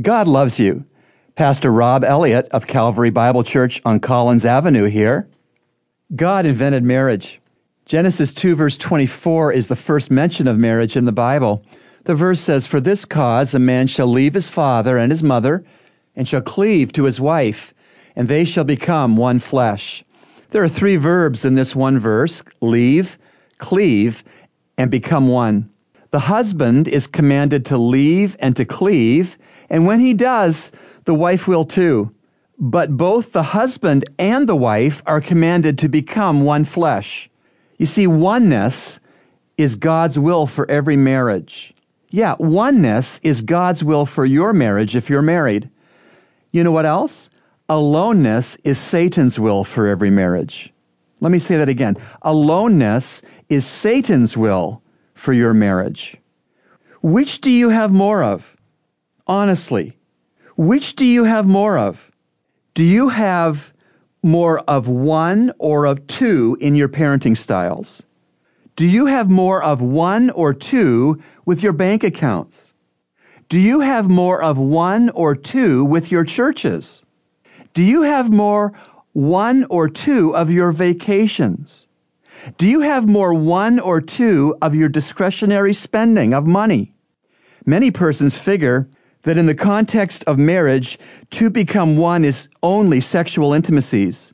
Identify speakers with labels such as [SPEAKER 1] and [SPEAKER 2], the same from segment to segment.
[SPEAKER 1] God loves you. Pastor Rob Elliott of Calvary Bible Church on Collins Avenue here. God invented marriage. Genesis 2, verse 24 is the first mention of marriage in the Bible. The verse says, For this cause a man shall leave his father and his mother, and shall cleave to his wife, and they shall become one flesh. There are three verbs in this one verse leave, cleave, and become one. The husband is commanded to leave and to cleave, and when he does, the wife will too. But both the husband and the wife are commanded to become one flesh. You see, oneness is God's will for every marriage. Yeah, oneness is God's will for your marriage if you're married. You know what else? Aloneness is Satan's will for every marriage. Let me say that again. Aloneness is Satan's will for your marriage. Which do you have more of? honestly, which do you have more of? Do you have more of one or of two in your parenting styles? Do you have more of one or two with your bank accounts? Do you have more of one or two with your churches? Do you have more one or two of your vacations? Do you have more one or two of your discretionary spending of money? Many persons figure that in the context of marriage, to become one is only sexual intimacies.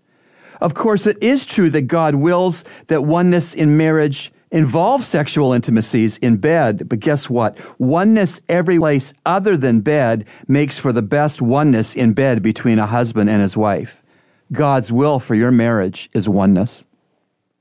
[SPEAKER 1] Of course, it is true that God wills that oneness in marriage involves sexual intimacies in bed, but guess what? Oneness every place other than bed makes for the best oneness in bed between a husband and his wife. God's will for your marriage is oneness.